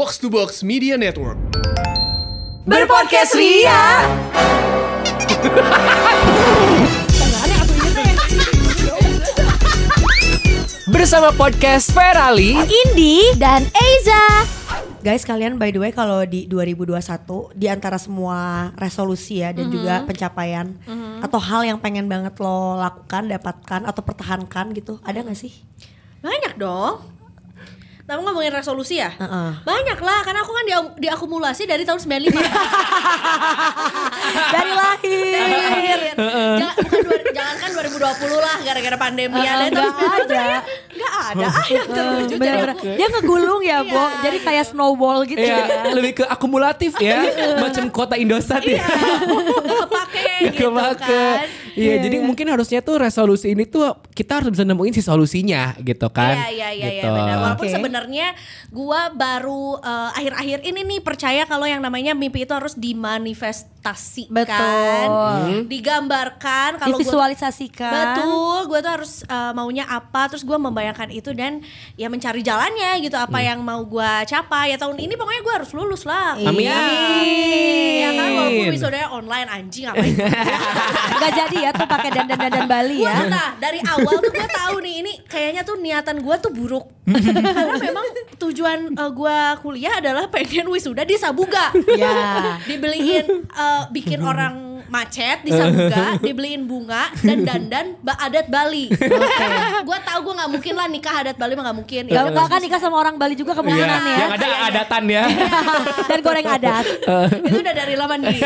Box to Box Media Network. Berpodcast Ria. Bersama podcast Ferali Indi dan Eiza. Guys, kalian by the way kalau di 2021 di antara semua resolusi ya dan juga pencapaian atau hal yang pengen banget lo lakukan, dapatkan atau pertahankan gitu, ada gak sih? banyak dong. Tapi ngomongin resolusi ya? Heeh. Banyak lah, karena aku kan di, diakumulasi dari tahun 95 Dari lahir. Lahir. Jangan, bukan dua, jangankan 2020 lah gara-gara pandemi ya. Dari tahun Nggak 95 ada. Nggak ada ah, yang terwujud. Bener-bener. Dia ngegulung ya, Bo. Jadi kayak snowball gitu ya ya. lebih ke akumulatif ya macam kota Indosat Iya, ya kepake gitu Kepake. kan. Iya, jadi mungkin harusnya tuh resolusi ini tuh kita harus bisa nemuin si solusinya gitu kan. Iya iya iya iya Gitu. benar. Walaupun Oke. sebenarnya gua baru eh, akhir-akhir ini nih percaya kalau yang namanya mimpi itu harus dimanifestasikan, Betul. digambarkan kalau gua- Divisualisasikan. Betul, gue tuh harus uh, maunya apa, terus gue membayangkan itu dan ya mencari jalannya gitu apa Hmm. yang mau gue capai ya tahun ini pokoknya gue harus lulus lah. Amin. Ya kan walaupun wisudanya online anjing apa itu. Gak jadi ya tuh pakai dandan-dandan Bali Gue ya. tuh nah dari awal tuh gue tahu nih ini kayaknya tuh niatan gue tuh buruk karena memang tujuan uh, gue kuliah adalah pengen wisuda di Sabuga. Ya. Dibeliin uh, bikin orang macet di Sabuga, dibeliin bunga dan dandan ba adat Bali. gue tahu gue nggak mungkin lah nikah adat Bali mah nggak mungkin. Ya, gak kan nikah sama orang Bali juga Iya, kemungkinan ya. yang ada adatan ya. Dan goreng adat. itu udah dari lama nih.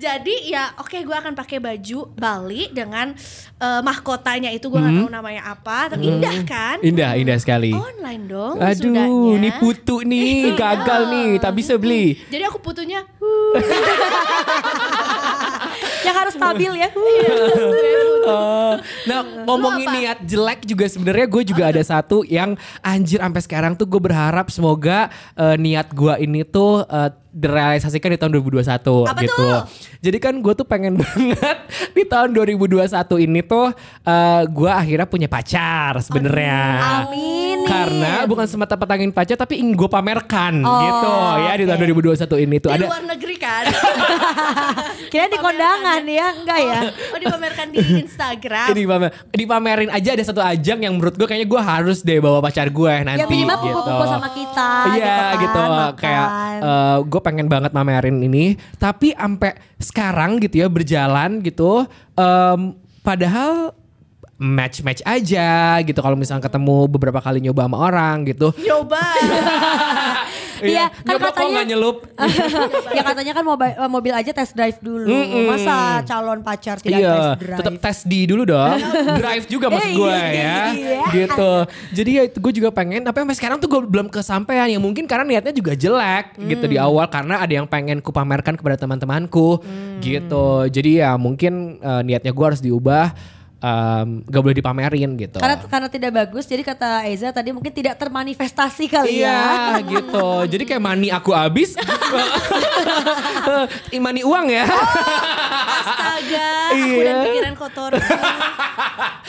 Jadi ya oke gue akan pakai baju Bali dengan eh, mahkotanya itu gue nggak tahu namanya apa, tapi indah kan? Indah, indah sekali. Online dong Aduh, wisudanya. nih putu nih, gagal nih, tak bisa beli. Jadi aku putunya Yang harus stabil ya. Eh, nah ngomongin niat jelek juga sebenarnya gue juga ada satu yang anjir sampai sekarang tuh gue berharap semoga eh, niat gue ini tuh eh, direalisasikan di tahun 2021 Apa gitu. tuh? Jadi kan gue tuh pengen banget di tahun 2021 ini tuh eh, gue akhirnya punya pacar sebenarnya. Amin. Karena bukan semata-mata ingin pacar tapi ingin gue pamerkan Oh, gitu ya di tahun 2021 ini tuh di ada luar negeri kan? Kira di kondangan ya, enggak ya? oh dipamerkan di Instagram. Ini dipamer, dipamerin aja ada satu ajang yang menurut gue kayaknya gue harus deh bawa pacar gue nanti Ya minimal gitu. kumpul-kumpul sama kita Iya gitu, gitu, kan, makan. kayak gue pengen banget mamerin ini. Tapi sampai sekarang gitu ya berjalan gitu em, padahal match-match aja gitu. Kalau misalnya ketemu beberapa kali nyoba sama orang gitu. Nyoba. Iya, kan nyoba katanya- nggak nyelup ya katanya kan mobil, mobil aja test drive dulu. Masa calon pacar tidak iya, test drive? tetap tes di dulu dong. Drive juga maksud Eh, gue iya, ya. iya. Gitu. Jadi ya gue juga pengen tapi sampai sekarang tuh gue belum kesampaian ya mungkin karena niatnya juga jelek gitu di Hmm. awal karena ada yang pengen kupamerkan kepada teman-temanku Hmm. gitu. Jadi ya mungkin eh, niatnya gue harus diubah em, gak boleh dipamerin gitu. Karena karena tidak bagus, jadi kata Eza tadi mungkin tidak termanifestasi kali Iya ya. gitu. Jadi kayak money aku habis. Imani uang ya. Astaga, aku Iya. dan pikiran kotor.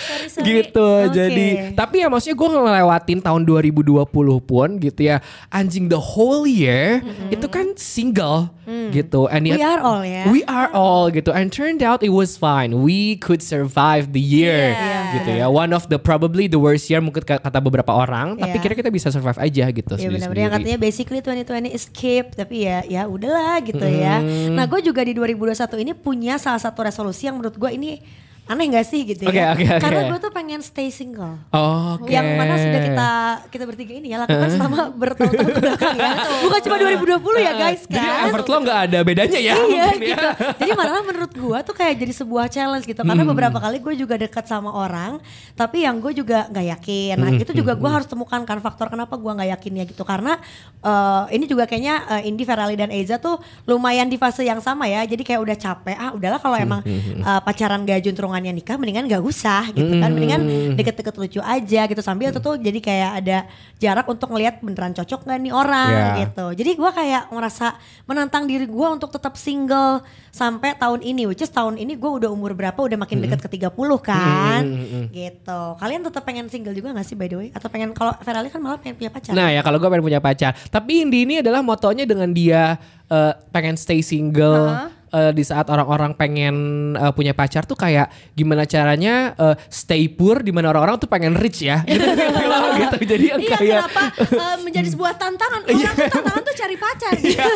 sorry, sorry. gitu Oke. jadi tapi ya maksudnya gue ngelewatin tahun 2020 pun gitu ya anjing the whole year itu kan single gitu and We are all ya. we are all gitu and turned out it was fine we could survive the year Iya. gitu ya one of the probably the worst year mungkin kata beberapa orang tapi Iya. kira kita bisa survive aja gitu Ya benar-benar yang katanya basically 2020 escape tapi ya ya udahlah gitu ya. Hmm. Nah gue juga di 2021 ini punya salah satu resolusi yang menurut gue ini aneh gak sih gitu ya. oke, oke. Karena gue tuh pengen stay single. Oh, Oke. Yang mana sudah kita kita bertiga ini ya lakukan selama bertahun-tahun ke belakang ya. Bukan cuma 2020 ya guys jadi kan. effort lo nggak ada bedanya ya iya mungkin ya. gitu. Jadi malah menurut gua tuh kayak jadi sebuah challenge gitu. Hmm. Karena beberapa kali gue juga dekat sama orang, tapi yang gue juga nggak yakin. Nah Hmm, itu juga gua harus temukan kan faktor kenapa gua nggak yakinnya gitu. Karena eh, ini juga kayaknya eh, Indi, Ferali dan Eza tuh lumayan di fase yang sama ya. Jadi kayak udah capek. Ah udahlah kalau Hmm, emang eh, pacaran gak juntrung dorongannya nikah mendingan gak usah gitu kan. Mendingan deket-deket lucu aja gitu. Sambil itu tuh jadi kayak ada jarak untuk ngelihat beneran cocok gak nih orang Ya. gitu. Jadi gua kayak ngerasa menantang diri gua untuk tetap single sampai tahun ini which is tahun ini gua udah umur berapa? Udah makin deket ke 30 kan gitu. Kalian tetap pengen single juga gak sih by the way? Atau pengen kalau Ferali kan malah pengen punya pacar? Nah ya kalau gue pengen punya pacar. Tapi Indi ini adalah motonya dengan dia eh, pengen stay single. Eh, di saat orang-orang pengen eh, punya pacar tuh kayak gimana caranya eh, stay poor di mana orang-orang tuh pengen rich ya. Gitu, gitu gitu. jadi Iya kayak kenapa eh, menjadi sebuah tantangan? Orang tuh tantangan tuh cari pacar gitu.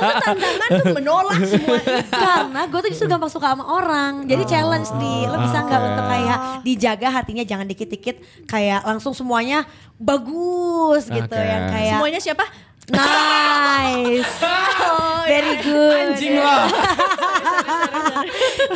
Lalu tantangan tuh menolak semua karena gue tuh justru gampang suka sama orang. Jadi challenge nih. Lo bisa nggak Oke. untuk kayak dijaga hatinya? Jangan dikit-dikit kayak langsung semuanya bagus gitu Oke. yang kayak Semuanya siapa? Nice. Oh, very good. Anjing loh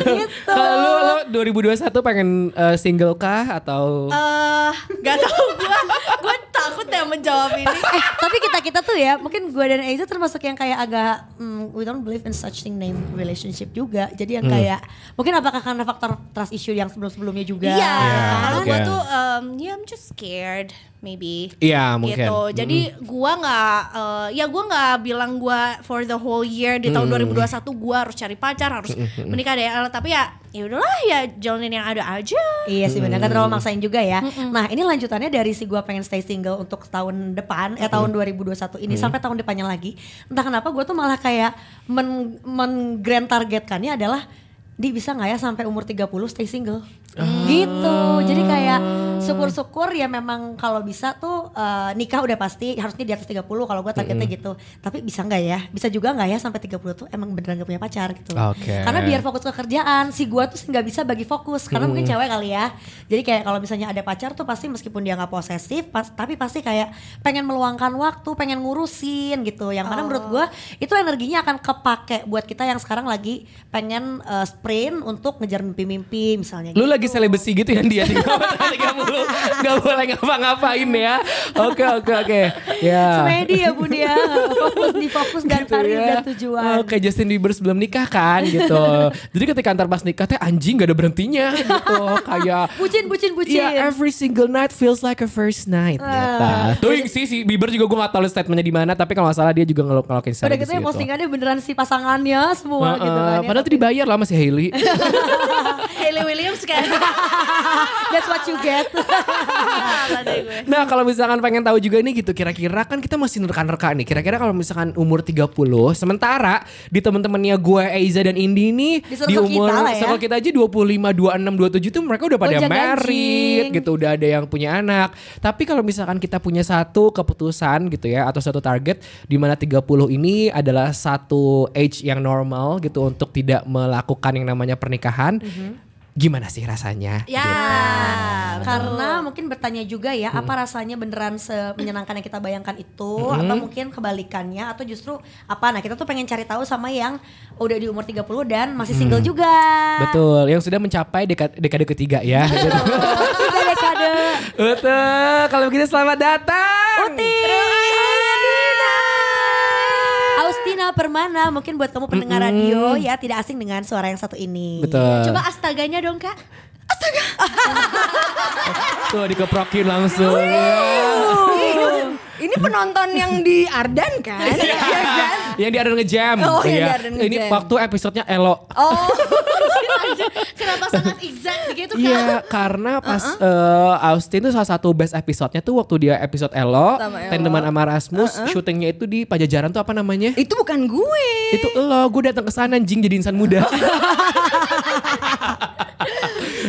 gitu. Kalau lu, lu 2021 pengen eh, single kah atau? Eh, gak tau gue Gue takut ya menjawab ini. Eh tapi kita kita tuh ya mungkin gue dan Aiza termasuk yang kayak agak mm, we don't believe in such thing name relationship juga. Jadi yang kayak mungkin apakah karena faktor trust issue yang sebelum sebelumnya juga? Iya, kalau oke. gue tuh, um, ya I'm just scared, maybe. Iya, mungkin. Gitu. Jadi gua nggak, eh, ya gua nggak bilang gua for the whole year di tahun 2021 gua harus cari pacar, harus menikah deh. Tapi ya, ya udahlah ya jalanin yang ada aja. Iya sih benar, gak terlalu maksain juga ya. Nah ini lanjutannya dari si gua pengen stay single untuk tahun depan, eh tahun 2021 ini sampai tahun depannya lagi. Entah kenapa gue tuh malah kayak men, men grand targetkannya adalah di bisa nggak ya sampai umur 30 stay single gitu. Jadi kayak syukur-syukur ya memang kalau bisa tuh eh, nikah udah pasti harusnya di atas 30 kalau gue targetnya gitu. Tapi bisa nggak ya? Bisa juga nggak ya sampai 30 tuh emang beneran gak punya pacar gitu. Oke. karena biar fokus ke kerjaan si gua tuh nggak bisa bagi fokus karena mungkin cewek kali ya. Jadi kayak kalau misalnya ada pacar tuh pasti meskipun dia nggak posesif pas, tapi pasti kayak pengen meluangkan waktu pengen ngurusin gitu. Yang mana menurut gua itu energinya akan kepake buat kita yang sekarang lagi pengen eh, sprint untuk ngejar mimpi-mimpi misalnya Lu gitu. lagi selebrasi gitu ya dia 30 Gak boleh ngapa-ngapain ya. Oke oke oke. Ya. Semedi ya bun ya fokus di fokus dan Gitu karir ya. dan tujuan. Oke Justin Bieber sebelum nikah kan gitu. Jadi ketika antar pas nikah teh anjing gak ada berhentinya gitu. Kayak bucin bucin bucin. Yeah, every single night feels like a first night gitu. Tuh yang sih. Si Bieber juga gue gak tahu statementnya di mana tapi kalau nggak salah dia juga ngelok ngelokin udah gitu ya postingannya beneran si pasangannya semua gitu kan ya. Padahal tuh dibayar lah masih Hailey. Hayley Williams kan. That's what you get. Nah kalau misalkan pengen tahu juga nih gitu kira-kira kan kita masih nerka-nerka nih. Kira-kira kalau misalkan umur 30 sementara di teman-temannya gue Eiza dan Indi nih Di umur kita ya. kita aja 25, 26, 27 tuh mereka udah pada Gonjang married ganjing. gitu, udah ada yang punya anak. Tapi kalau misalkan kita punya satu keputusan gitu ya atau satu target di mana 30 ini adalah satu age yang normal gitu untuk tidak melakukan yang namanya pernikahan. Gimana sih rasanya? Ya. betul. Karena mungkin bertanya juga ya, apa rasanya beneran semenyenangkan yang kita bayangkan itu atau mungkin kebalikannya atau justru apa? Nah, kita tuh pengen cari tahu sama yang udah di umur 30 dan masih single juga. Betul, yang sudah mencapai dekade, dekade ketiga ya. Tiga dekade. Betul, kalau begitu selamat datang. Uti. Austina Permana, mungkin buat kamu pendengar radio ya tidak asing dengan suara yang satu ini. Betul. Coba astaganya dong kak. Tuh dikeprokin langsung. Ini penonton yang di Ardan kan? Iya kan? yang di ada ngejam. Oh, yang Iya. di Ardan Ini waktu episodenya Elo. Oh, Kenapa sangat exact gitu kak? Iya, karena pas eh, Austin tuh salah satu best episode-nya tuh waktu dia episode Elo, Sama. Tandeman sama Rasmus, syutingnya itu di Pajajaran tuh apa namanya? itu bukan gue. itu lo, gue datang ke sana anjing jadi insan muda.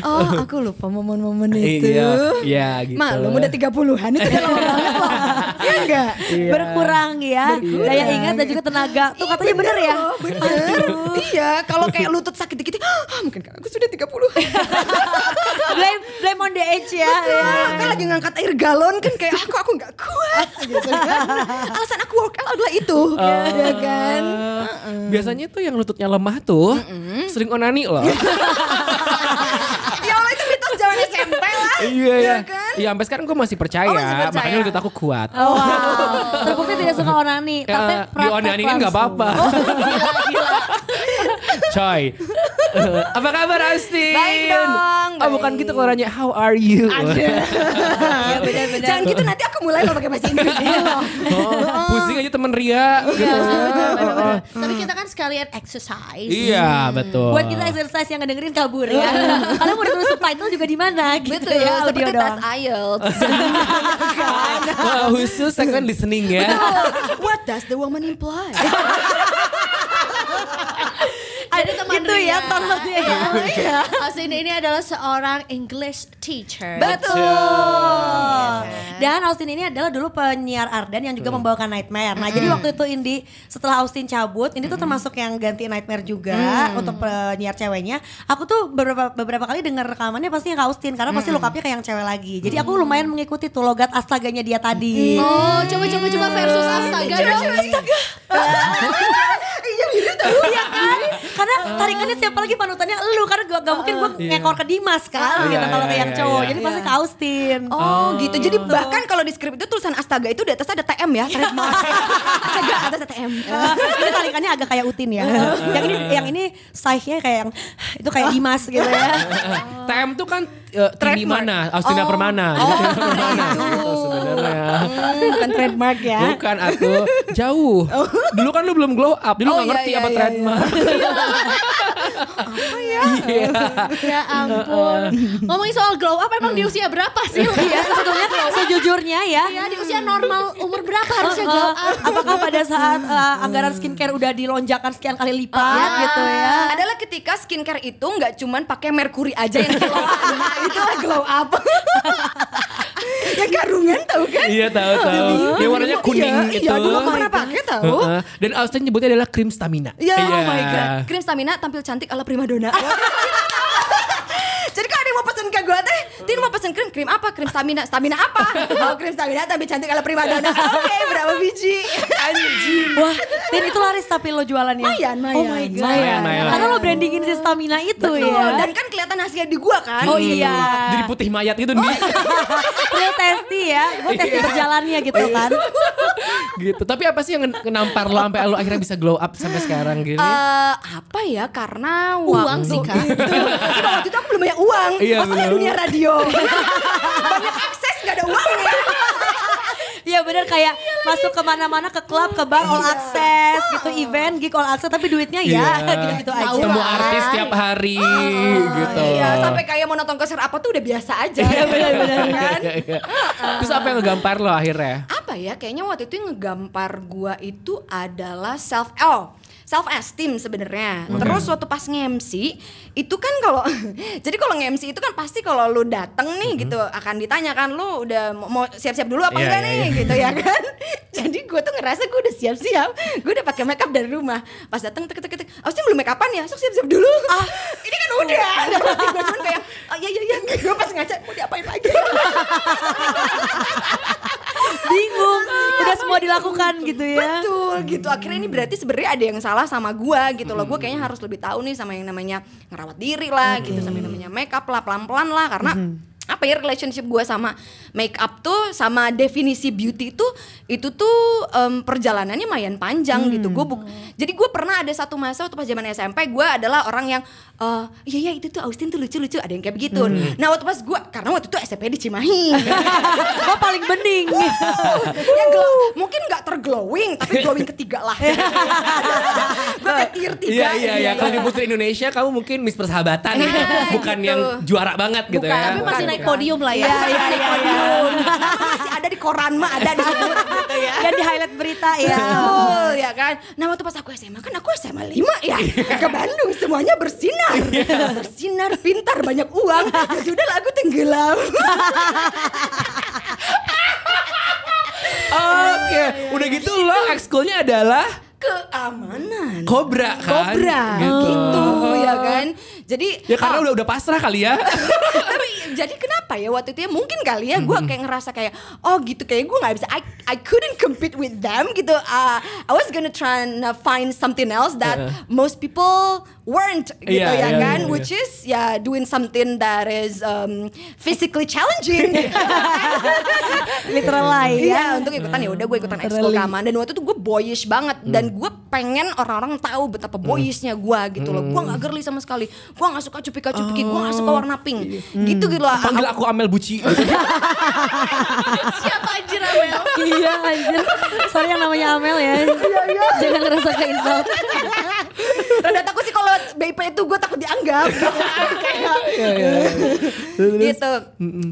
Oh, aku lupa momen-momen itu. Iya, iya gitu. Maklum udah 30-an itu udah lama banget loh. Iya enggak? Iya. Berkurang ya, daya ingat dan juga tenaga. Tuh katanya bener ya. Bener. iya, kalau kayak lutut sakit dikit, ah, mungkin karena aku sudah 30. blame blame on the age ya. ya. kan lagi ngangkat air galon kan kayak aku aku nggak kuat gitu kan. Alasan aku workout adalah itu. ya kan? Eh, Biasanya tuh yang lututnya lemah tuh sering onani loh. ya Allah itu mitos zaman SMP lah. iya ya. kan? Iya sampai sekarang gue masih percaya, Oh, masih percaya. makanya lutut aku kuat. Oh, wow. Terbukti tidak suka onani, Ya, tapi di praktek onani kan nggak langsung. apa-apa. Coy. Apa kabar Austin? Baik dong, Oh bukan baik. gitu kalau nanya how are you? Iya benar-benar. Jangan gitu nanti aku mulai lo pakai bahasa Inggris dulu. Oh, temen Ria gitu. Bener-bener. Tapi kita kan sekalian exercise. Iya betul. Buat kita exercise yang ngedengerin kabur ya. Kalian mau ditulis subtitle juga di mana gitu Betul, ya audio seperti tes. IELTS. Wah, khusus segmen listening ya. What does the woman imply? Jadi teman Gitu ya, Ria. tontonnya ya. Iya. Austin ini adalah seorang English teacher. Betul. Dan Austin ini adalah dulu penyiar Ardan yang juga membawakan Nightmare. Nah, jadi waktu itu Indi setelah Austin cabut, ini tuh termasuk yang ganti Nightmare juga untuk penyiar ceweknya. Aku tuh beberapa beberapa kali dengar rekamannya pasti yang ke Austin karena pasti look up-nya kayak yang cewek lagi. Jadi aku lumayan mengikuti tuh logat astaganya dia tadi. Oh, coba coba coba versus astaga dong. Astaga. Iya gitu tahu. Iya kan? Karena tarikannya siapa lagi panutannya lu karena gua gak mungkin gua ngekor ke Dimas kan Iya, gitu kalau iya, ke yang iya, cowok. iya. Jadi pasti ke Austin. Oh, gitu. Jadi bahkan kalau di skrip itu tulisan astaga itu di atas ada TM ya, astaga atas ada TM. Ini tarikannya agak kayak Utin ya. yang ini yang ini size-nya kayak yang itu kayak Dimas gitu ya. TM tuh kan uh, tinggi Trademark. mana? Austina Oh. Permana. Austina Permana. Gitu sebenarnya. Hmm, bukan trademark ya. Bukan atuh jauh. Dulu kan lu belum glow up, dulu Oh, nggak iya, ngerti iya, apa iya, trademark. Iya. Ya ampun. Ngomongin soal glow up emang di usia berapa sih? Iya sebetulnya sejujurnya ya. Ya di usia normal umur berapa harusnya glow Uh, up? apakah pada saat uh, anggaran skincare udah dilonjakan sekian kali lipat Ah. gitu ya? Adalah ketika skincare itu nggak cuman pakai merkuri aja yang glow up. Itulah glow up. yang karungan tahu kan? Iya tahu tahu. Yang warnanya kuning iya, itu. Iya, dulu aku pernah pakai tahu. Heeh. Dan Austin nyebutnya adalah krim stamina. Ya, Iya. oh my god. Krim stamina tampil cantik ala primadona. Jadi kalau ada yang mau pesen ke gue teh, Tin mau pesen krim, krim apa? Krim stamina, stamina apa? Oh krim stamina tampil cantik ala primadona. Oke, berapa biji? Anjing. Wah, dan itu laris tapi lo jualannya. Mayan, mayan. Oh my god. Mayan, mayan. Karena lo brandingin si stamina itu Betul. ya. Dan kan kelihatan hasilnya di gua kan. Oh iya. Jadi putih mayat gitu nih. Real testy ya. Gue testy berjalannya gitu kan. gitu. Tapi apa sih yang nampar lo sampai lo akhirnya bisa glow up sampai sekarang gini? Eh, apa ya? Karena Uang sih, Kak. Tapi waktu itu aku belum banyak uang. Iya, bener. dunia radio. banyak akses nggak ada uangnya. Iya bener kayak masuk ke mana-mana ke klub, ke bar all access gitu, event, gig all access tapi duitnya ya Iya. gitu-gitu aja. Ketemu artis tiap hari gitu. Iya, sampai kayak mau nonton konser apa tuh udah biasa aja. Iya, bener-bener. kan? Iya, iya. Terus apa yang ngegampar lo akhirnya? Apa ya? Kayaknya waktu itu yang ngegampar gua itu adalah self oh self esteem sebenarnya. Terus waktu pas nge-MC itu kan kalau jadi kalau nge-MC itu kan pasti kalau lu dateng nih gitu akan ditanya kan lu udah mau- siap-siap dulu apa Iya, enggak iya, nih iya. gitu ya kan. jadi gue tuh ngerasa gue udah siap-siap. Gue udah pakai makeup dari rumah. Pas dateng tek tek tek. Oh, belum make upan ya? Sok siap-siap dulu. Ah, ini kan udah. gue cuman kayak oh iya iya iya. Gue pas ngaca mau diapain lagi? Bingung, udah semua dilakukan gitu ya. Betul gitu. Akhirnya ini berarti sebenarnya ada yang salah sama gua gitu loh. Gua kayaknya harus lebih tahu nih sama yang namanya ngerawat diri lah gitu, sama yang namanya makeup lah pelan-pelan lah karena apa ya relationship gua sama makeup tuh sama definisi beauty tuh itu tuh em, perjalanannya lumayan panjang gitu. Gue jadi gue pernah ada satu masa waktu pas zaman SMP gue adalah orang yang eh iya iya itu tuh Austin tuh lucu-lucu ada yang kayak begitu. Nah waktu pas gue karena waktu itu SMP di Cimahi. Oh paling bening. ya glow, mungkin nggak terglowing tapi glowing ketiga lah gue kayak tier tiga Iya iya iya. Kalau di Putri Indonesia kamu mungkin Miss Persahabatan ya. Bukan gitu. yang juara banget gitu Bukan, ya. Tapi masih naik podium lah ya. Iya iya iya. iya. masih ada di koran mah ada disebut gitu ya. Dan di highlight berita ya. Betul ya kan? Nah waktu pas aku SMA kan aku SMA 5 ya. Ke Bandung semuanya bersinar. Bersinar pintar banyak uang. Ya sudah lah aku tenggelam. Oke, udah gitu lo ekskulnya adalah? Keamanan. Kobra kan? Kobra. Gitu. gitu ya kan? Jadi Ya karena oh, udah udah pasrah kali ya. jadi kenapa ya waktu itu ya? Mungkin kali ya gue kayak ngerasa kayak oh gitu kayak gue nggak bisa. I I couldn't compete with them gitu. Uh, I was gonna try and uh, find something else that most people weren't gitu Iya, ya iya, kan iya, which is ya doing something that is um, physically challenging Literal lie Iya ya. untuk ikutan ya udah gue ikutan ekskul Literally. keamanan dan waktu itu gue boyish banget dan gue pengen orang-orang tahu betapa boyishnya gue gitu loh gue gak girly sama sekali gue gak suka cupika-cupiki gue gak suka warna pink gitu gitu loh Panggil aku Amel Buci. Siapa anjir Amel? iya anjir. Sorry yang namanya Amel ya. Jangan ngerasa ke insult. Rada takut sih kalau BIP itu gue takut dianggap kayak gitu.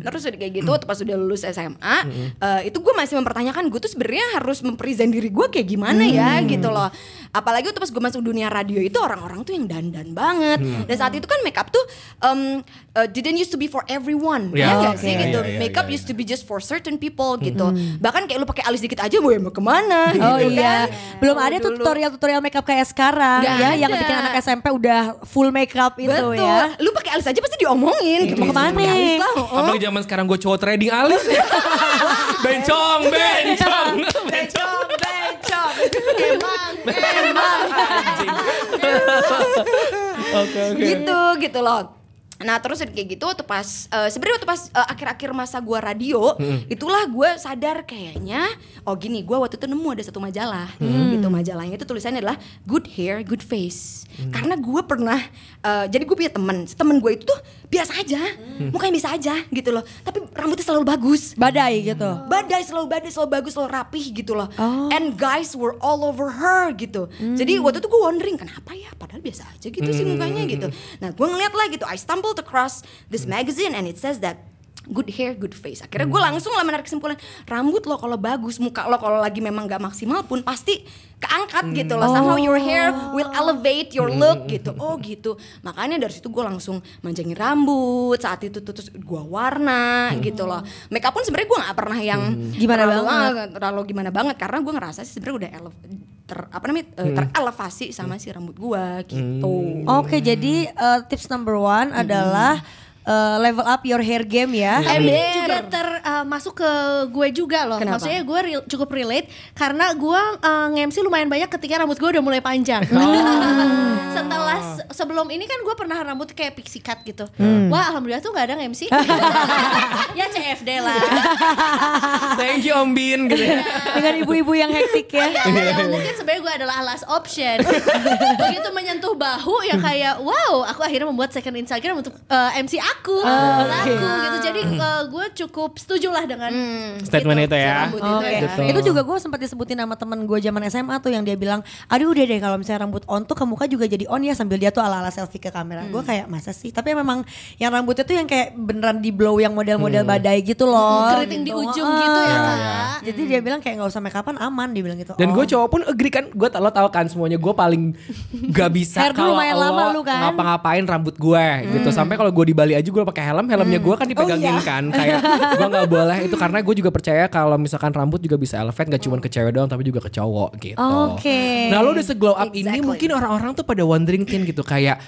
Terus udah kayak gitu, pas udah lulus SMA, eh, itu gue masih mempertanyakan gue tuh sebenarnya harus mempresent diri gue kayak gimana ya gitu loh. Apalagi waktu pas gue masuk dunia radio itu orang-orang tuh yang dandan banget. Dan saat itu kan makeup tuh um, uh, didn't used to be for everyone, Ya, ya nggak oke. sih gitu. ya, ya, makeup used to be just for certain people gitu. Bahkan kayak lu pakai alis dikit aja mau mau ke mana? Oh gitu iya, kan. belum ada tuh tutorial-tutorial makeup kayak sekarang Nggak ya, yang bikin anak SMP udah full makeup itu Betul. ya. Lu pakai alis aja pasti diomongin. gitu. Mau ke mana? Alis lah, oh. Apalagi zaman sekarang gue cowok trading alis. bencong, bencong, bencong. Becok, emang, emang. Oke oke. Gitu, gitu loh. Nah terus kayak gitu waktu pas eh, sebenarnya waktu pas eh, akhir-akhir masa gua radio itulah gue sadar kayaknya oh gini gua waktu itu nemu ada satu majalah. Gitu majalahnya itu tulisannya adalah good hair good face. Karena gue pernah eh, jadi gue punya temen temen gue itu tuh biasa aja mukanya biasa aja gitu loh. Tapi rambutnya selalu bagus. Badai gitu. badai selalu badai selalu bagus selalu rapih gitu loh. Oh. and guys were all over her gitu. Jadi waktu itu gue wondering kenapa ya? Padahal biasa aja gitu sih mukanya gitu. Nah gue ngeliat lah gitu I stumbled across this magazine and it says that good hair good face. Akhirnya gue langsung lah menarik kesimpulan rambut lo kalau bagus muka lo kalau lagi memang gak maksimal pun pasti keangkat gitu loh. Somehow your hair will elevate your look gitu. Oh gitu. Makanya dari situ gue langsung manjangin rambut saat itu terus gue warna gitu loh. Makeup pun sebenarnya gue nggak pernah yang Gimana terlalu, banget. terlalu gimana banget karena gue ngerasa sih sebenarnya udah ele- ter, apa namanya eh, terelevasi sama si rambut gue gitu. Oke, jadi eh, tips number one adalah eh, level up your hair game ya. Tapi Bener. juga termasuk ke gue juga loh. Kenapa? Maksudnya gue rel- cukup relate karena gue uh, nge-MC lumayan banyak ketika rambut gue udah mulai panjang. Setelah se- sebelum ini kan gue pernah rambut kayak pixie cut gitu. Wah alhamdulillah tuh gak ada nge-MC. ya CFD lah. Thank you Om Bin gitu ya. Dengan ibu-ibu yang hektik ya. Ya, yang mungkin sebenarnya gue adalah last option. Begitu menyentuh bahu ya kayak wow, aku akhirnya membuat second Instagram untuk uh, MC aku, lagu gitu. Jadi uh, gue cukup setuju lah dengan Statement itu ya. rambut itu Oke, ya. Gitu. itu juga gue sempat disebutin sama temen gue zaman SMA tuh yang dia bilang, aduh udah deh kalau misalnya rambut on tuh ke muka juga jadi on ya sambil dia tuh ala-ala selfie ke kamera. Gue kayak masa sih? Tapi memang yang rambutnya tuh yang kayak beneran di blow yang model-model badai gitu loh. keriting di ujung Ah. gitu ya kak. iya. Jadi dia bilang kayak nggak usah make upan aman dia bilang gitu. Dan Oh. gue cowok pun agree kan, gue lo tau kan semuanya gue paling gak bisa kalau lo lama lu kan. ngapa-ngapain rambut gue gitu. Sampai kalau gue di Bali aja gue pakai helm, helmnya gue kan dipegangin iya. kan. Kayak gue nggak boleh itu karena gue juga percaya kalau misalkan rambut juga bisa elevate gak cuma ke cewek doang tapi juga ke cowok gitu. Oke. Nah lo udah se-glow up ini Exactly. mungkin orang-orang tuh pada wondering Tin gitu kayak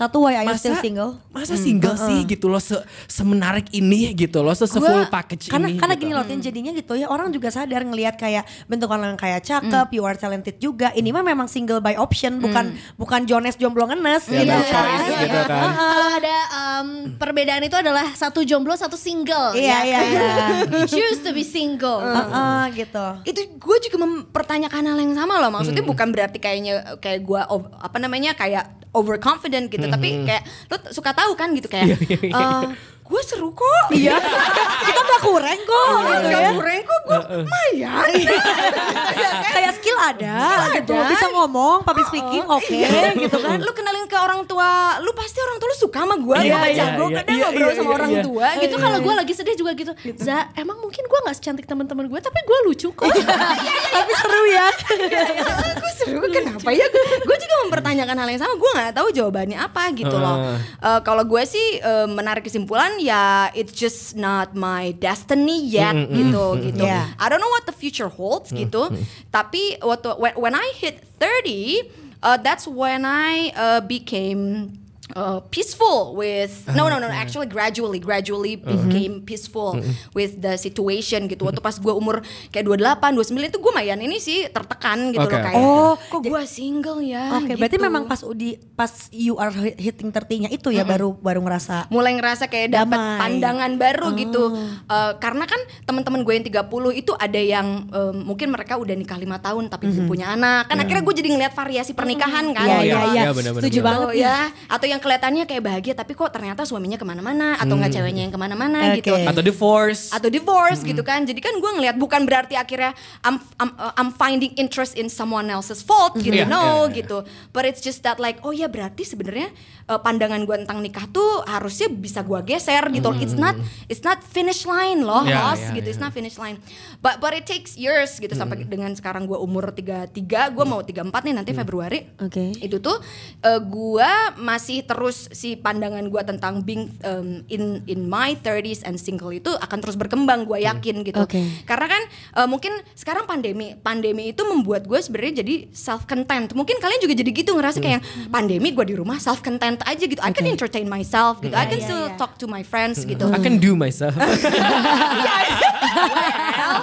Satu why are you masa still single? masa single sih gitu loh se semenarik ini gitu loh se full Gua- package karena, ini karena gitu. gini loh Tin, jadinya gitu ya orang juga sadar ngelihat kayak bentukan lo yang kayak cakep you are talented juga ini mah memang single by option bukan bukan Jones jomblo ngenes Ya, gitu kan. choice gitu kan. Kalau ada um, perbedaan itu adalah satu jomblo satu single. Iya, ya iya, iya. You choose to be single. Heeh, gitu itu gue juga mempertanyakan hal yang sama loh maksudnya bukan berarti kayaknya kayak gue apa namanya kayak overconfident gitu. Tapi kayak lo t- suka tahu kan gitu kayak eh, gue seru kok. Iya. Kita udah kurang kok. Gitu Gak ya. kurang kok gue lumayan. Kayak skill ada gitu ada. bisa ngomong public speaking oke gitu kan. Lu kenalin ke orang tua lu pasti lu suka sama gue Iya, gue iya, jago iya, kadang iya, ngobrol iya, sama iya, orang iya. tua Gitu. Gitu kalau gue lagi sedih juga gitu. Za, emang mungkin gue nggak secantik teman-teman gue, tapi gue lucu kok. tapi seru ya. Gue seru kenapa ya? Gue juga mempertanyakan hal yang sama. Gue nggak tahu jawabannya apa gitu loh. Eh, kalau gue sih eh, menarik kesimpulan ya it's just not my destiny yet gitu gitu. Yeah. I don't know what the future holds gitu. Tapi waktu when, when I hit 30 uh, that's when I uh, became uh, peaceful with no no no actually gradually gradually became peaceful with the situation gitu. Waktu pas gue umur kayak 28 29 itu gue mayan ini sih tertekan gitu Oke. loh kayak. Oh, kok gue single ya? Oke, berarti gitu. memang pas udi pas you are hitting tertinya itu ya baru baru ngerasa mulai ngerasa kayak dapat pandangan baru gitu. Eh, karena kan teman-teman gue yang 30 itu ada yang em, mungkin mereka udah nikah lima tahun tapi belum punya anak. Kan akhirnya gue jadi ngeliat variasi pernikahan kan. Iya Oh, iya iya. iya. Iya, benar-benar, Setuju banget Gitu, ya. Atau yang kelihatannya kayak bahagia tapi kok ternyata suaminya ke mana-mana atau nggak ceweknya yang ke mana-mana Oke. gitu Atau divorce. atau divorce gitu kan. Jadi kan gue ngelihat bukan berarti akhirnya I'm, I'm, uh, I'm finding interest in someone else's fault gitu. Iya, no iya, iya. gitu. But it's just that like oh ya berarti sebenarnya uh, pandangan gue tentang nikah tuh harusnya bisa gue geser gitu. It's not it's not finish line loh Iya, Hos, iya, gitu. Iya. it's not finish line. But but it takes years gitu sampai dengan sekarang gue umur 33 gue mau 34 nih nanti Februari. Oke. itu tuh uh, gua masih terus si pandangan gua tentang being um, in in my 30s and single itu akan terus berkembang gue yakin gitu. Oke. karena kan uh, mungkin sekarang pandemi pandemi itu membuat gue sebenarnya jadi self content mungkin kalian juga jadi gitu ngerasa kayak pandemi gue di rumah self content aja gitu. I can entertain myself gitu. I can Iya, still iya. talk to my friends gitu. I can do myself. Iya, well,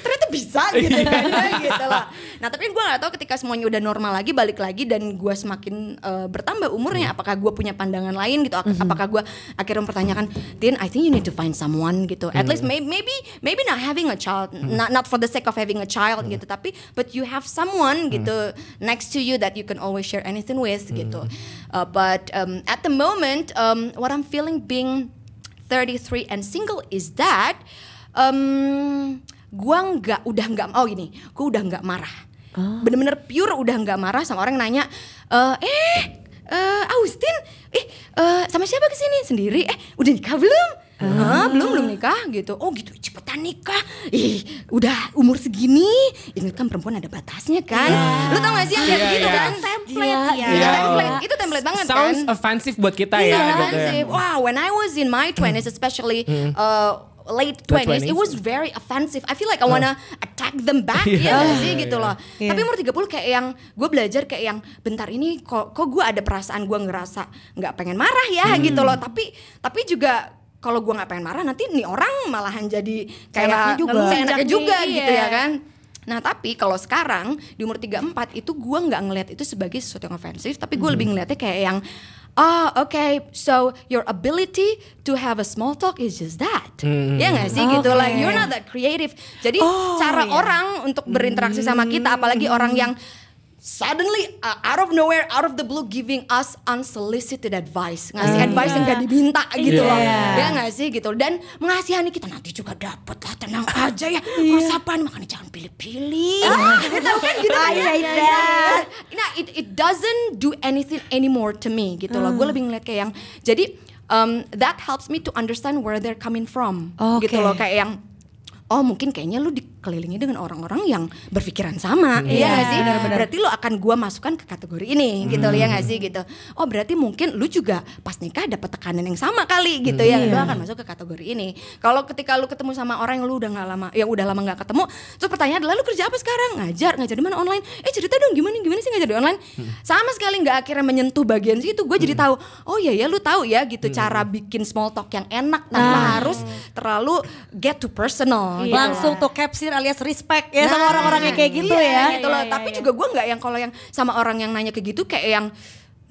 ternyata bisa gitu kan ya, gitu lah. Nah tapi gue nggak tahu ketika semuanya udah normal lagi balik lagi dan gue semakin eh, bertambah umurnya, apakah gue punya pandangan lain gitu? Ap- Apakah gue akhirnya mempertanyakan, Tin, I think you need to find someone gitu. At least may- maybe maybe not having a child, not not for the sake of having a child gitu, tapi but you have someone gitu next to you that you can always share anything with gitu. Uh, but um, at the moment, um, what I'm feeling being 33 and single is that um, gua nggak udah nggak oh gini gua udah nggak marah. Bener-bener pure udah nggak marah sama orang yang nanya "Eh, eh eh, Austin eh eh, sama siapa ke sini sendiri eh udah nikah belum Hah, belum belum nikah gitu. Oh gitu, cepetan nikah. Ih, udah umur segini. Ingat kan perempuan ada batasnya kan. Lu tau gak sih yang kayak Iya, gitu iya. kan? template ya. Itu Iya. template, itu template banget kan. Sounds offensive buat kita Iya, ya. gitu ya. offensive. Wow, when I was in my 20s especially uh, late Late 20s, it 20s. was very offensive. I feel like I wanna attack them back Iya, ya iya, sih iya, gitu iya. loh. Iya. Tapi umur 30 kayak yang gue belajar kayak yang bentar ini kok kok gue ada perasaan gue ngerasa nggak pengen marah ya Hmm. gitu loh. Tapi tapi juga kalau gue nggak pengen marah nanti nih orang malahan jadi kayak juga. seenaknya Nih, juga iya. gitu ya kan. Nah tapi kalau sekarang di umur 34 itu gue nggak ngelihat itu sebagai sesuatu yang ofensif, tapi gue Hmm. lebih ngelihatnya kayak yang Oh, okay. So your ability to have a small talk is just that. Hmm. Ya nggak sih gitu Oke. like you're not that creative. Jadi Oh, cara iya. orang untuk berinteraksi sama kita apalagi orang yang suddenly uh, out of nowhere out of the blue giving us unsolicited advice. Ngasih advice yang gak diminta gitu loh. Iya. ya nggak sih gitu. Dan mengasihani kita nanti juga dapet lah tenang aja ya. Persiapan makanya jangan pilih-pilih. Gitu kan gitu. I ya. hate that. nah it it doesn't do anything anymore to me gitu loh. Gue lebih ngeliat kayak yang jadi um, that helps me to understand where they're coming from Oke. gitu loh. Kayak yang oh mungkin kayaknya lu dikelilingi dengan orang-orang yang berpikiran sama. Iya, iya nggak sih? benar-benar. berarti lu akan gua masukkan ke kategori ini gitu ya nggak sih gitu. Oh berarti mungkin lu juga pas nikah dapat tekanan yang sama kali gitu ya. Lu akan masuk ke kategori ini. Kalau ketika lu ketemu sama orang yang lu udah nggak lama yang udah lama nggak ketemu terus pertanyaan adalah lu kerja apa sekarang? Ngajar ngajar di mana online? Eh cerita dong gimana gimana sih ngajar di online? Sama sekali nggak akhirnya menyentuh bagian situ. Gue jadi tahu oh iya ya lu tahu ya gitu cara bikin small talk yang enak tanpa harus terlalu get to personal gitu Langsung tuh capsir alias respect ya sama orang-orang yang kayak gitu iya, ya. gitu loh. Iya, iya, Tapi iya. juga gue nggak yang kalau yang sama orang yang nanya kayak gitu kayak yang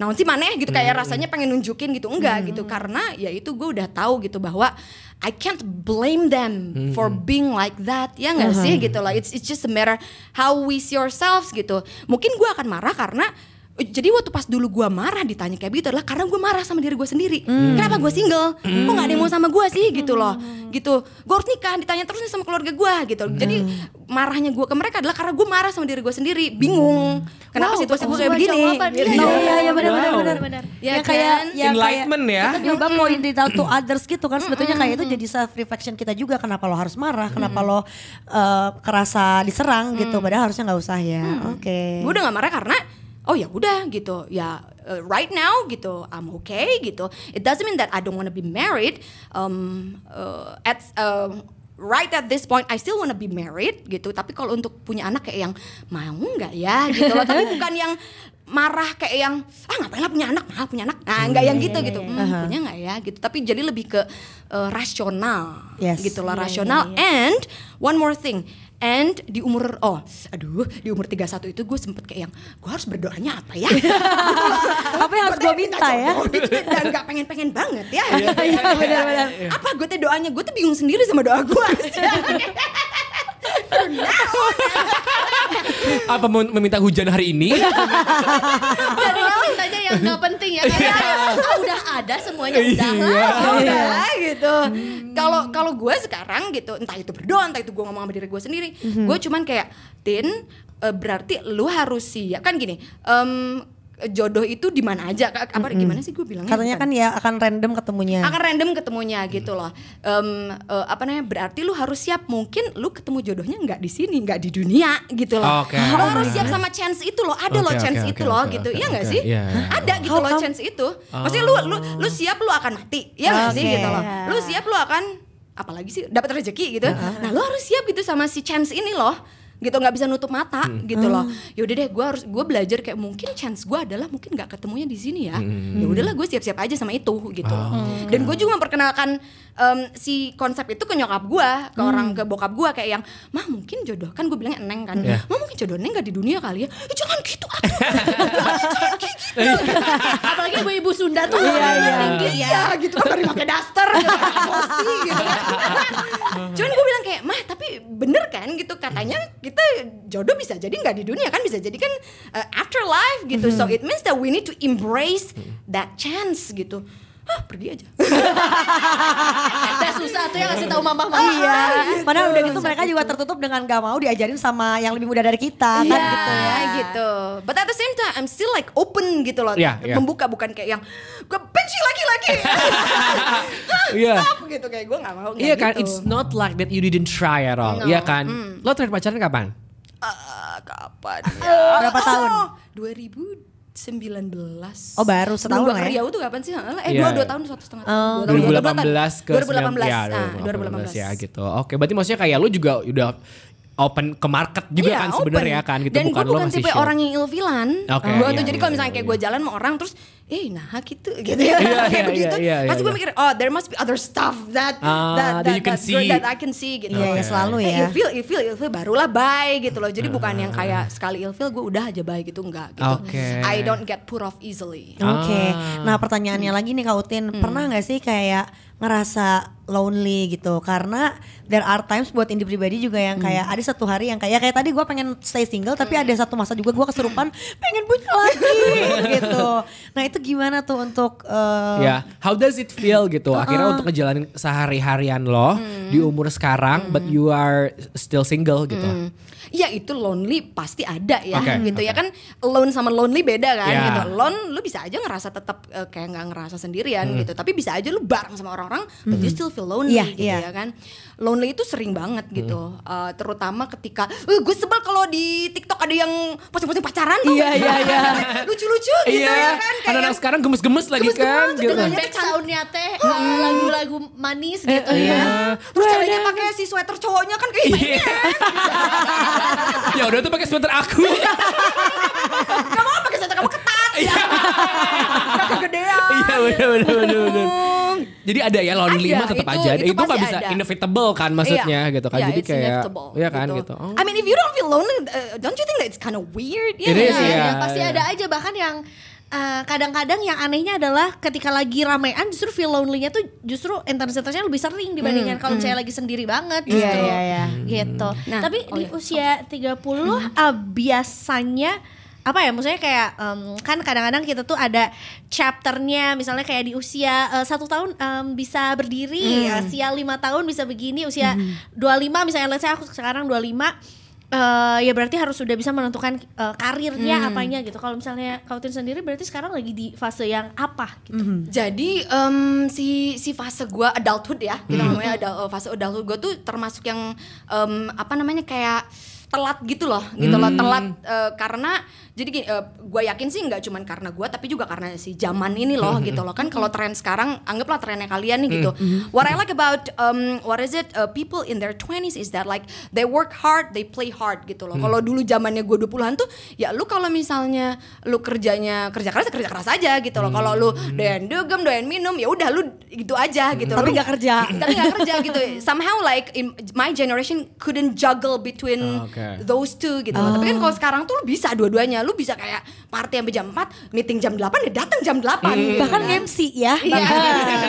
naon sih maneh? gitu kayak rasanya pengen nunjukin gitu. Enggak gitu. Karena ya itu gue udah tahu gitu bahwa I can't blame them for being like that. Ya nggak sih gitu lah it's it's just a matter how we see ourselves gitu. Mungkin gue akan marah karena jadi waktu pas dulu gue marah ditanya kayak gitu adalah karena gue marah sama diri gue sendiri kenapa gue single kok nggak ada yang mau sama gue sih gitu loh gitu gue harus nikah ditanya terus nih sama keluarga gue gitu jadi marahnya gue ke mereka adalah karena gue marah sama diri gue sendiri bingung kenapa Wow, situasi gue sebuah begini. Gitu. Iya, iya, iya, benar, Wow. benar, benar. Ya yang kayak kan? yang Enlightenment kayak, ya. Kita coba point it out to others gitu kan. Sebetulnya kayak itu jadi self reflection kita juga. Kenapa lo harus marah? Kenapa lo uh, kerasa diserang gitu? Padahal harusnya nggak usah ya. Oke. gue udah gak marah karena oh ya udah gitu. Ya uh, right now gitu I'm okay gitu. It doesn't mean that I don't wanna be married um, uh, at um, right at this point I still wanna be married gitu. Tapi kalau untuk punya anak kayak yang mau nggak ya? gitu. Loh tapi bukan yang marah kayak yang ah ngapain lah punya anak? Mahal punya anak. Nah nggak yang gitu gitu. Hmm, punya nggak ya gitu. Tapi jadi lebih ke eh, rasional Yes. gitu loh rasional. and one more thing and di umur oh aduh di umur 31 itu gue sempet kayak yang gue harus berdoanya apa ya? Apa yang harus gue minta ya? gitu dan nggak pengen-pengen banget ya. Iya benar-benar. apa gue tuh doanya? Gue tuh bingung sendiri sama doa gue Apa mau meminta hujan hari ini? Jadi mintanya yang nggak penting ya karena udah ada semuanya udah lah. Iya. Ya udah gitu. Kalau kalau gue sekarang gitu, entah itu berdoa, entah itu gue ngomong sama diri gue sendiri, gue cuman kayak tin eh, berarti lu harus siap kan gini. em, jodoh itu di mana aja apa gimana sih gue bilangnya? Katanya Bukan. kan ya akan random ketemunya. akan random ketemunya gitu loh. Em, eh, apa namanya berarti lu harus siap. Mungkin lu ketemu jodohnya nggak di sini nggak di dunia gitu loh. Oke. lu harus siap sama chance itu loh. Ada loh Oke, chance oke, itu oke, loh oke, gitu. oke, iya nggak oke. sih? Iya, iya. ada gitu How loh chance itu. Maksudnya lu lu lu siap lu akan mati. Ya nggak sih Oke. gitu loh? Lu siap lu akan apalagi sih dapat rezeki gitu. Nah lu harus siap gitu sama si chance ini loh gitu nggak bisa nutup mata gitu loh. Yaudah deh gue harus gue belajar kayak mungkin chance gue adalah mungkin nggak ketemunya di sini ya. Ya udahlah gue siap-siap aja sama itu gitu. Loh dan gue juga memperkenalkan em, si konsep itu ke nyokap gue ke orang ke bokap gue kayak yang mah mungkin jodoh kan gue bilangnya eneng kan. Iya. mah mungkin jodoh neng nggak di dunia kali ya? "Ya, jangan gitu atuh jangan gitu Apalagi ibu-ibu Sunda tuh Iya, iya. tinggi ya. iya gitu kan dari pakai daster gitu pakai emosi gitu kan. Cuman gue bilang kayak mah tapi bener kan gitu katanya kita jodoh bisa jadi nggak di dunia kan? Bisa jadi kan uh, afterlife gitu. So it means that we need to embrace that chance gitu Hah, pergi aja Udah susah tuh yang ngasih tahu mama-mama. Iya. Padahal udah gitu mereka juga tertutup dengan gak mau diajarin sama yang lebih muda dari kita kan Iya, gitu ya. gitu. But at the same time, I'm still like open gitu loh, Iya, iya. membuka bukan kayak yang gue benci laki-laki, Iya. stop gitu kayak gue nggak mau. Iya kan, gitu. it's not like that you didn't try at all. No. Iya kan? Lo terakhir pacaran kapan? Ah, kapan ya? Berapa tahun? 2019. Oh, baru setahun Sebelum lah ya? Riau tuh kapan sih? Eh Iya. dua, dua tahun satu setengah tahun. Dua tahun, dua tahun, 2018 ke 2018. ya, Ah, 2018 ya gitu. Oke, berarti maksudnya kayak lu juga udah open ke market juga Iya, kan sebenarnya kan gitu Dan bukan gue lo bukan masih tipe show. orang yang ilfilan. Oke, Gua iya, tuh jadi iya, kalau misalnya iya, kayak iya. gue jalan sama orang terus, eh nah gitu gitu ya. Iya, kayak iya, begitu. Pasti gue mikir, oh there must be other stuff that Ah, that you can see. that I can see gitu. Iya, iya, selalu Eh, ya. ilfil, ilfil, ilfil barulah bye gitu loh. Jadi bukan yang Ah. kayak sekali ilfil gue udah aja bye gitu enggak gitu. Oke. I don't get put off easily. Oke. Ah. Nah, pertanyaannya lagi nih Kak Utin, pernah nggak sih kayak ngerasa lonely gitu? Karena there are times buat indi pribadi juga yang kayak ada satu hari yang kayak kayak tadi gue pengen stay single tapi ada satu masa juga gue kesurupan pengen punya lagi gitu. Nah, itu gimana tuh untuk eh, Ya, how does it feel gitu? Akhirnya untuk ngejalanin sehari-harian lo di umur sekarang, but you are still single gitu. Hmm. Ya itu lonely pasti ada ya Oke, gitu ya kan alone sama lonely beda kan Ya. gitu. Alone lu bisa aja ngerasa tetap eh, kayak nggak ngerasa sendirian Hmm. gitu. Tapi bisa aja lu bareng sama orang-orang but you still feel lonely Iya, gitu iya. ya kan. Lonely itu sering banget gitu. Hmm. Eh, terutama ketika eh, gue sebel kalau di TikTok ada yang posting-posting pacaran tuh. Iya, iya, iya. Lucu-lucu gitu ya kan kayak anak-anak yang- sekarang gemes-gemes lagi kan gitu. Dengan back soundnya teh eh, lagu-lagu manis gitu ya. Terus caranya pakai si sweater cowoknya kan kayak Iya. ya udah tuh pakai sweater aku. Gak mau pakai sweater kamu ketat ya. Gak kegedean. Iya benar benar benar benar. Jadi ada ya Ada, mah tetap itu- aja. itu Itu pasti bisa ada. inevitable kan maksudnya Iya. gitu kan. Iya, Jadi kayak Iya kan gitu. Oh. I mean if you don't feel lonely, uh, don't you think that it's kind of weird? It Iya is, iya. Ya, pasti ada aja bahkan yang eh, kadang-kadang yang anehnya adalah ketika lagi ramean justru feel lonely-nya tuh justru intensitasnya lebih sering dibandingkan kalau misalnya lagi sendiri banget Iya, justru. iya, iya. Gitu. Nah, Tapi oh di iya, usia 30 ah, biasanya apa ya maksudnya kayak em, kan kadang-kadang kita tuh ada chapternya misalnya kayak di usia eh, satu tahun em, bisa berdiri usia lima tahun bisa begini usia 25 misalnya let's say aku sekarang 25 eh, ya berarti harus sudah bisa menentukan eh, karirnya apanya gitu. Kalau misalnya Kautin sendiri berarti sekarang lagi di fase yang apa gitu? Jadi em, si si fase gua adulthood ya, kita Hmm. ngomongnya adult, fase adulthood gua tuh termasuk yang em, apa namanya kayak telat gitu loh gitu loh telat eh, karena jadi gini, gue yakin sih nggak cuman karena gue tapi juga karena si zaman ini loh gitu loh. Kan kalau tren sekarang anggaplah trennya kalian nih gitu. What I like about um, what is it uh, people in their 20s is that like they work hard they play hard gitu loh. Kalau dulu zamannya gue 20-an tuh ya lu kalau misalnya lu kerjanya kerja keras ya kerja keras aja gitu loh. Kalau lu doyan dugem doyan minum ya udah lu gitu aja gitu. Loh Tapi nggak kerja. tapi nggak kerja gitu. Somehow like in my generation couldn't juggle between Oh, oke. those two gitu loh. Tapi kan kalau sekarang tuh lu bisa dua-duanya. Lu bisa kayak party sampai jam 4, meeting jam 8 ya datang jam 8 gitu Bahkan kan. MC ya. Iya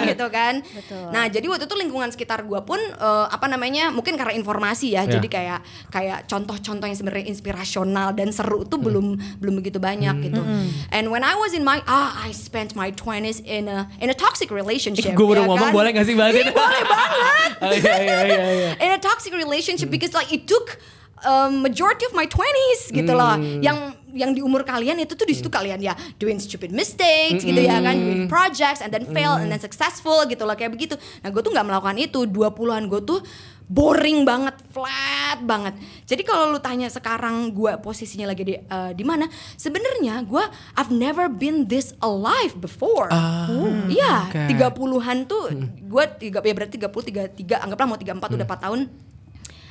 gitu kan. Betul. Nah, jadi waktu itu lingkungan sekitar gua pun eh, apa namanya? Mungkin karena informasi ya. Iya. Jadi kayak kayak contoh-contoh yang sebenarnya inspirasional dan seru tuh belum belum begitu banyak gitu. And when I was in my ah I spent my 20s in a in a toxic relationship. gue baru ya ngomong kan? boleh gak sih bahas Ih, itu? boleh banget. oh, iya iya iya iya. in a toxic relationship because like it took um, majority of my 20s gitu loh. Yang yang di umur kalian itu tuh di situ kalian ya doing stupid mistakes gitu ya kan doing projects and then fail and then successful gitu loh kayak begitu. Nah gue tuh nggak melakukan itu. 20-an gue tuh boring banget flat banget. Jadi kalau lu tanya sekarang gue posisinya lagi di eh, di mana sebenarnya gue I've never been this alive before. Ah, iya tiga puluhan tuh gue tiga ya berarti tiga puluh tiga tiga anggaplah mau tiga empat udah empat tahun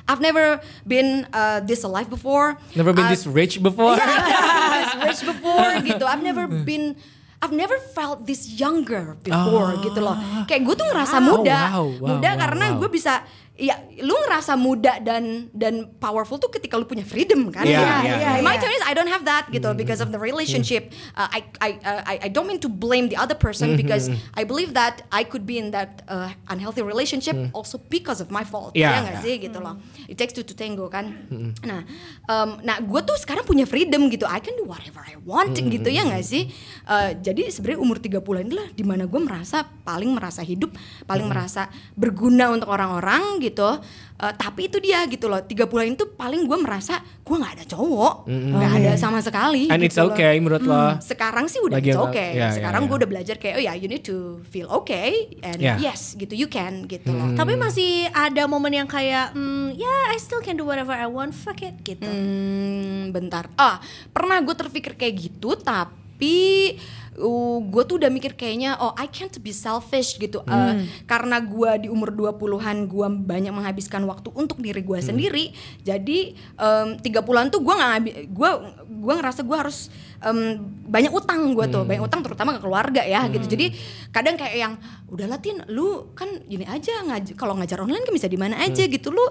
I've never been uh, this alive before. Never been I've- this rich before. this rich before gitu. I've never been I've never felt this younger before gitu loh. Kayak gue tuh ngerasa muda, wow, wow, muda wow, karena wow. gue bisa ya lu ngerasa muda dan dan powerful tuh ketika lu punya freedom kan. Iya, Ya, iya, ya. iya. In My 20s I don't have that gitu because of the relationship. Uh, I, I uh, I don't mean to blame the other person because I believe that I could be in that uh, unhealthy relationship also because of my fault. Iya, Ya nggak iya. sih gitu loh. It takes two to tango kan. Nah, um, nah gue tuh sekarang punya freedom gitu. I can do whatever I want gitu ya nggak sih. Uh, jadi sebenarnya umur 30-an inilah di mana gue merasa paling merasa hidup, paling merasa berguna untuk orang-orang gitu. Uh, tapi itu dia gitu loh. 30-an itu paling gue merasa gue nggak ada cowok, nggak ada sama sekali. And it's gitu loh. okay menurut lo. Sekarang sih udah Lagi it's okay. ya, Sekarang ya. gue udah belajar kayak oh ya you need to feel okay and Ya. yes gitu you can gitu loh. Tapi masih ada momen yang kayak, hmm, ya I still can do whatever I want, fuck it gitu. Hmm, bentar. Ah, pernah gue terpikir kayak gitu, tapi uh, gue tuh udah mikir kayaknya, oh I can't be selfish gitu. Eh, karena gue di umur 20-an gue banyak menghabiskan waktu untuk diri gue sendiri. Jadi em, 30-an tuh gue nggak gue gue ngerasa gue harus em, banyak utang gue tuh, banyak utang terutama ke keluarga ya gitu. Jadi kadang kayak yang udah Latin, lu kan gini aja ngaj kalau ngajar online kan bisa di mana aja gitu. Lu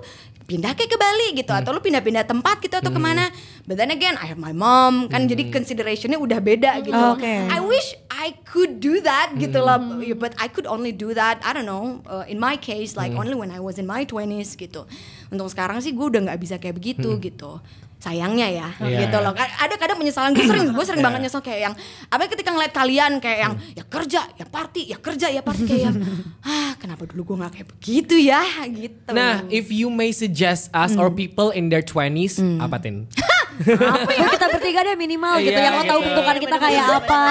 pindah kayak ke Bali gitu atau lu pindah-pindah tempat gitu atau ke mana. But then again I have my mom. Kan jadi considerationnya udah beda gitu. Oke. I wish I could do that gitu lah. But I could only do that I don't know uh, in my case like only when I was in my 20s gitu. Untuk sekarang sih gue udah nggak bisa kayak begitu gitu. Sayangnya ya Iya, gitu iya. loh. Ada kadang penyesalan gue sering gue sering banget nyesel kayak yang apa ketika ngeliat kalian kayak yang ya kerja ya party ya kerja ya party kayak yang ah kenapa dulu gue nggak kayak begitu ya? Gitu. Nah, if you may suggest us or people in their 20s, apa Tin? apa ya? kita bertiga deh minimal gitu Iya, yang lo tahu gitu. bentukan kita kayak apa.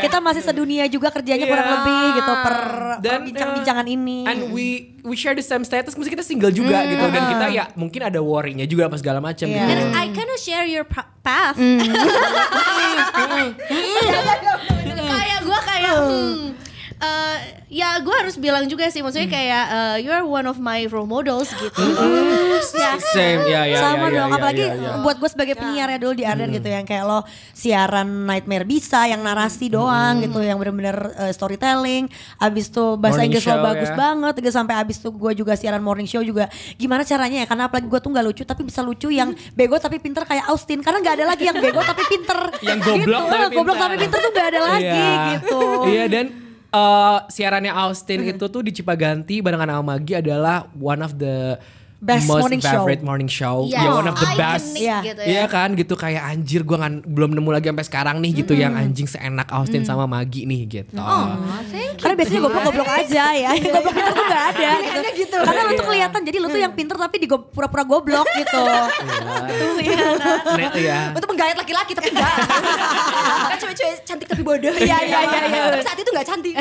Kita masih sedunia juga kerjanya kurang Iya. lebih gitu per Dan, bincang-bincangan ini. And we we share the same status, mesti kita single juga gitu. Dan kita ya mungkin ada worry-nya juga apa segala macam Iya. gitu. And I kinda share your pa- path. kayak ya gue harus bilang juga sih maksudnya kayak eh, you are one of my role models gitu. ya. Same, ya ya Sama ya, dong, ya, apalagi ya, ya. buat gue sebagai penyiar ya dulu di Arden gitu yang kayak lo siaran Nightmare bisa, yang narasi doang gitu, yang bener-bener uh, storytelling. Abis tuh bahasa Inggris lo bagus ya. banget, gitu sampai abis tuh gue juga siaran morning show juga. Gimana caranya ya? Karena apalagi gue tuh nggak lucu, tapi bisa lucu yang bego tapi pinter kayak Austin. Karena nggak ada lagi yang bego tapi pinter. Yang goblok gitu. tapi goblok pinter. tapi pinter tuh nggak ada lagi Iya. gitu. Iya dan eh, siarannya Austin itu tuh di Cipaganti barengan sama Magi adalah one of the Best most morning show. favorite morning show. Yes, Ya one of the iconic best. Iya. gitu ya. Iya kan gitu kayak anjir gue kan belum nemu lagi sampai sekarang nih gitu yang anjing seenak Austin sama Magi nih gitu. oh thank you Karena biasanya goblok-goblok aja ya. Goblok pinter tuh gak ada gitu. Karena lu tuh kelihatan jadi lu tuh yang pinter tapi di pura-pura goblok gitu. Nah, iya. untuk menggayat laki-laki tapi enggak kan cewek-cewek cantik tapi bodoh Iya, iya, iya, iya. tapi saat itu nggak cantik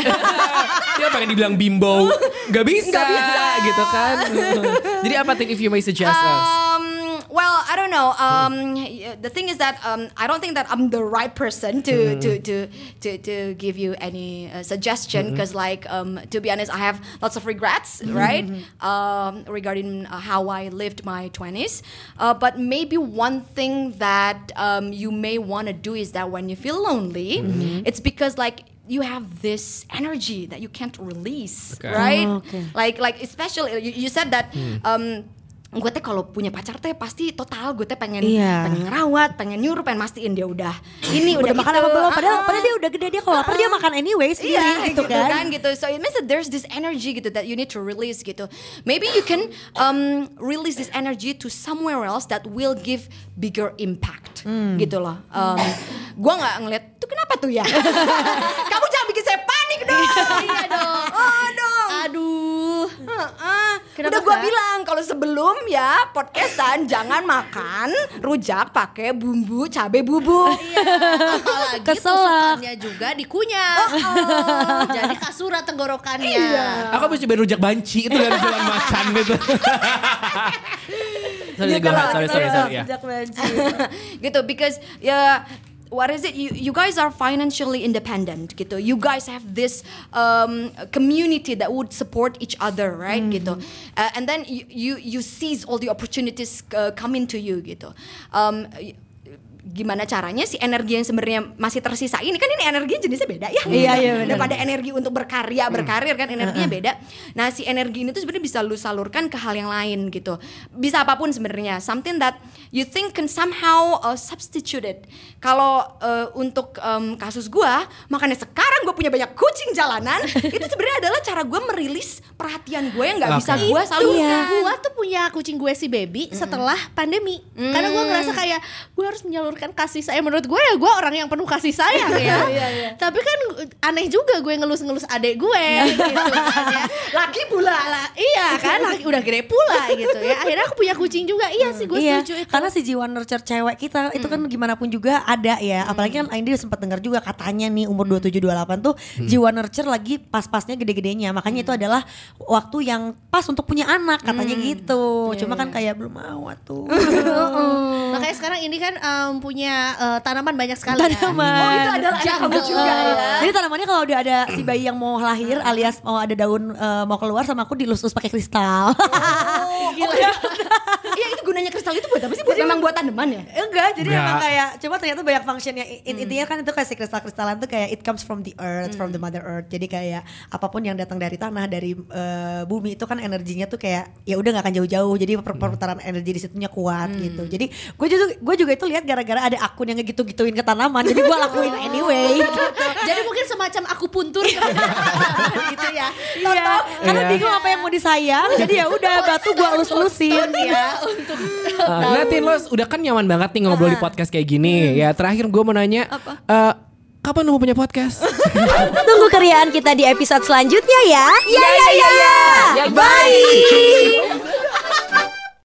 Dia pengen dibilang bimbo, gak bisa, Nggak bisa. gitu kan. Jadi apa think if you may suggest us? um, well well, I don't know. Um, the thing is that um, I don't think that I'm the right person to to to to, to give you any uh, suggestion because, like, um, to be honest, I have lots of regrets, right, um, regarding uh, how I lived my twenties. Uh, but maybe one thing that um, you may want to do is that when you feel lonely, it's because like you have this energy that you can't release, Okay. right? Oh, okay. Like like especially you, you said that um gue teh kalau punya pacar teh pasti total gue teh pengen Iya. pengen ngerawat, pengen nyuruh, pengen mastiin dia udah ini udah, udah makan itu. apa belum? Padahal, Ah, padahal dia udah gede dia kalau lapar dia makan anyway sendiri Iya gitu kan. gitu. So it means that there's this energy gitu that you need to release gitu. Maybe you can um, release this energy to somewhere else that will give bigger impact gitu loh. Um, gua nggak ngeliat tuh kenapa tuh ya? Kamu jangan bikin saya panik dong. Iya dong. Oh dong. Aduh. Heeh. Kenapa, Udah gue bilang kalau sebelum ya podcastan jangan makan rujak pakai bumbu cabai bubuk. Apalagi Keselak. tusukannya juga dikunyah. Jadi kasura tenggorokannya. Aku habis cobain rujak banci itu dari jualan macan gitu. sorry, go ahead. lah, sorry, sorry, sorry, ya. Sejak banci. gitu because ya what is it? You you guys are financially independent gitu. You guys have this um, community that would support each other right gitu. Uh, and then you, you you seize all the opportunities uh, coming to you gitu. Um, gimana caranya si energi yang sebenarnya masih tersisa ini? Kan ini energinya jenisnya beda ya. Iya, iya, benar. daripada energi untuk berkarya berkarir kan energinya beda. Nah si energi ini tuh sebenarnya bisa lu salurkan ke hal yang lain gitu. Bisa apa pun sebenarnya. Something that you think can somehow uh, substituted kalau uh, untuk um, kasus gua makanya sekarang gue punya banyak kucing jalanan itu sebenarnya adalah cara gue merilis perhatian gue yang nggak bisa Oke. gue salurkan. Gua tuh punya kucing gue si baby setelah pandemi. Karena gue ngerasa kayak gue harus menyalurkan kasih sayang. Menurut gue ya gue orang yang penuh kasih sayang ya. Tapi kan aneh juga gue ngelus-ngelus adek gue gitu kan ya. laki pula Lah, iya kan laki udah gede pula gitu ya. Akhirnya aku punya kucing juga. Iya sih gue iya, setuju itu. karena si jiwa nurture cewek kita itu kan gimana pun juga ada ya. Apalagi kan Aindi sempat dengar juga katanya nih umur 27 28 tuh jiwa nurture lagi pas-pasnya gede-gedenya. Makanya itu adalah waktu yang pas untuk punya anak katanya gitu. Cuma kan kayak belum mau tuh. Makanya sekarang ini kan em, punya eh, tanaman banyak sekali. Tanaman. Kan? Oh, itu adalah anak kamu juga ya Jadi tanamannya kalau udah ada si bayi yang mau lahir alias mau ada daun eh, mau keluar sama aku dilus-lus pakai kristal. Gila. Iya itu gunanya kristal itu buat apa sih? Buat memang buat tanaman ya? Enggak, jadi Enggak. emang kayak cuma ternyata banyak functionnya. In- Intinya kan itu kayak si kristal-kristalan tuh kayak it comes from the earth, from the mother earth. Jadi kayak apa pun yang datang dari tanah, dari eh, bumi itu kan energinya tuh kayak ya udah nggak akan jauh-jauh. Jadi per- perputaran energi di situnya kuat gitu. Jadi gue juga gue juga itu lihat gara-gara ada akun yang ngegitu-gituin ke tanaman. Jadi gue lakuin anyway. Jadi mungkin semacam aku puntur gitu ya. Iya, karena Iya. bingung apa yang mau disayang. Jadi ya udah batu gue elus-elusin. ya untuk eh, uh, Natin lo udah kan nyaman banget nih ngobrol uh. di ah. podcast kayak gini. Hmm. Ya terakhir gue mau nanya. Apa? Uh, Kapan mau punya podcast? Tunggu keriaan kita di episode selanjutnya ya. Ya ya ya. ya. ya. Bye.